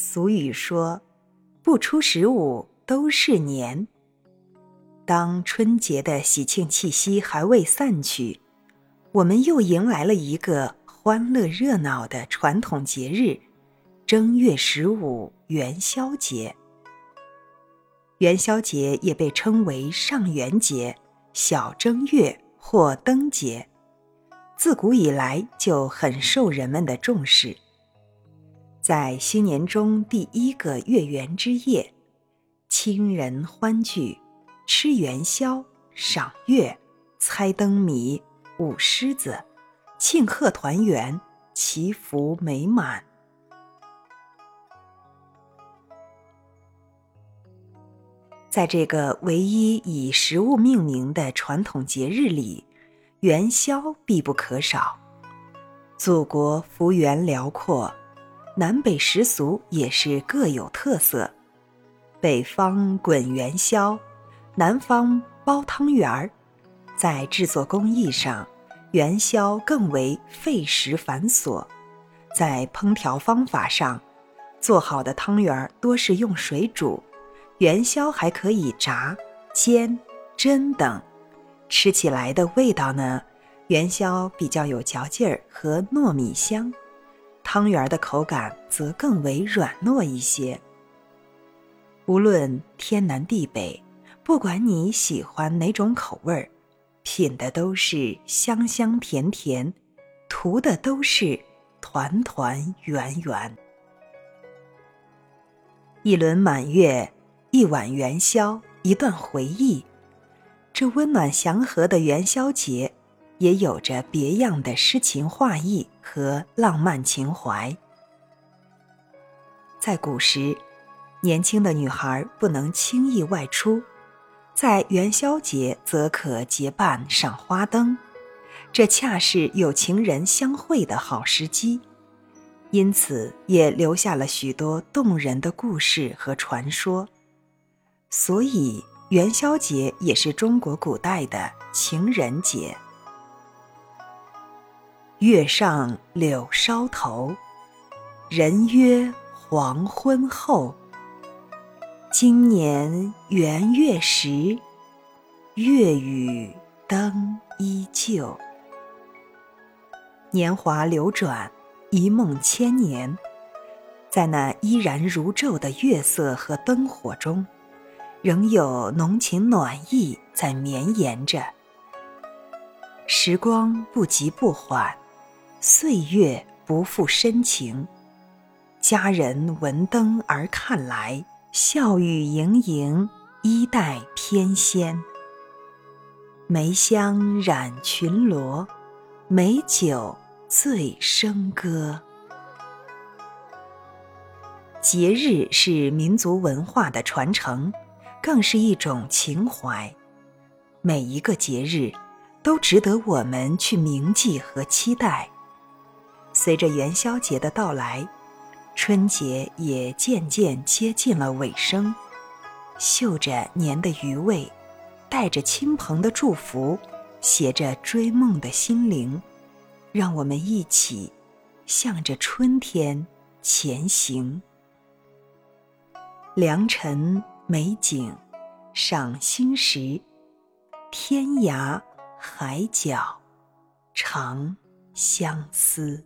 俗语说：“不出十五都是年。”当春节的喜庆气息还未散去，我们又迎来了一个欢乐热闹的传统节日——正月十五元宵节。元宵节也被称为上元节、小正月或灯节，自古以来就很受人们的重视。在新年中第一个月圆之夜，亲人欢聚，吃元宵、赏月、猜灯谜、舞狮子，庆贺团圆，祈福美满。在这个唯一以食物命名的传统节日里，元宵必不可少。祖国幅员辽阔，南北食俗也是各有特色。北方滚元宵，南方包汤圆儿。在制作工艺上，元宵更为费时繁琐。在烹调方法上，做好的汤圆儿多是用水煮。元宵还可以炸、煎、蒸等，吃起来的味道呢？元宵比较有嚼劲儿和糯米香，汤圆的口感则更为软糯一些。无论天南地北，不管你喜欢哪种口味儿，品的都是香香甜甜，图的都是团团圆圆。一轮满月。一碗元宵，一段回忆。这温暖祥和的元宵节，也有着别样的诗情画意和浪漫情怀。在古时，年轻的女孩不能轻易外出，在元宵节则可结伴赏花灯，这恰是有情人相会的好时机，因此也留下了许多动人的故事和传说。所以，元宵节也是中国古代的情人节。月上柳梢头，人约黄昏后。今年元月时，月与灯依旧。年华流转，一梦千年，在那依然如昼的月色和灯火中。仍有浓情暖意在绵延着，时光不急不缓，岁月不负深情。佳人闻灯而看来，笑语盈盈，衣带翩跹。梅香染群罗，美酒醉笙歌。节日是民族文化的传承。更是一种情怀，每一个节日都值得我们去铭记和期待。随着元宵节的到来，春节也渐渐接近了尾声。嗅着年的余味，带着亲朋的祝福，携着追梦的心灵，让我们一起向着春天前行。良辰。美景，赏心时，天涯海角，长相思。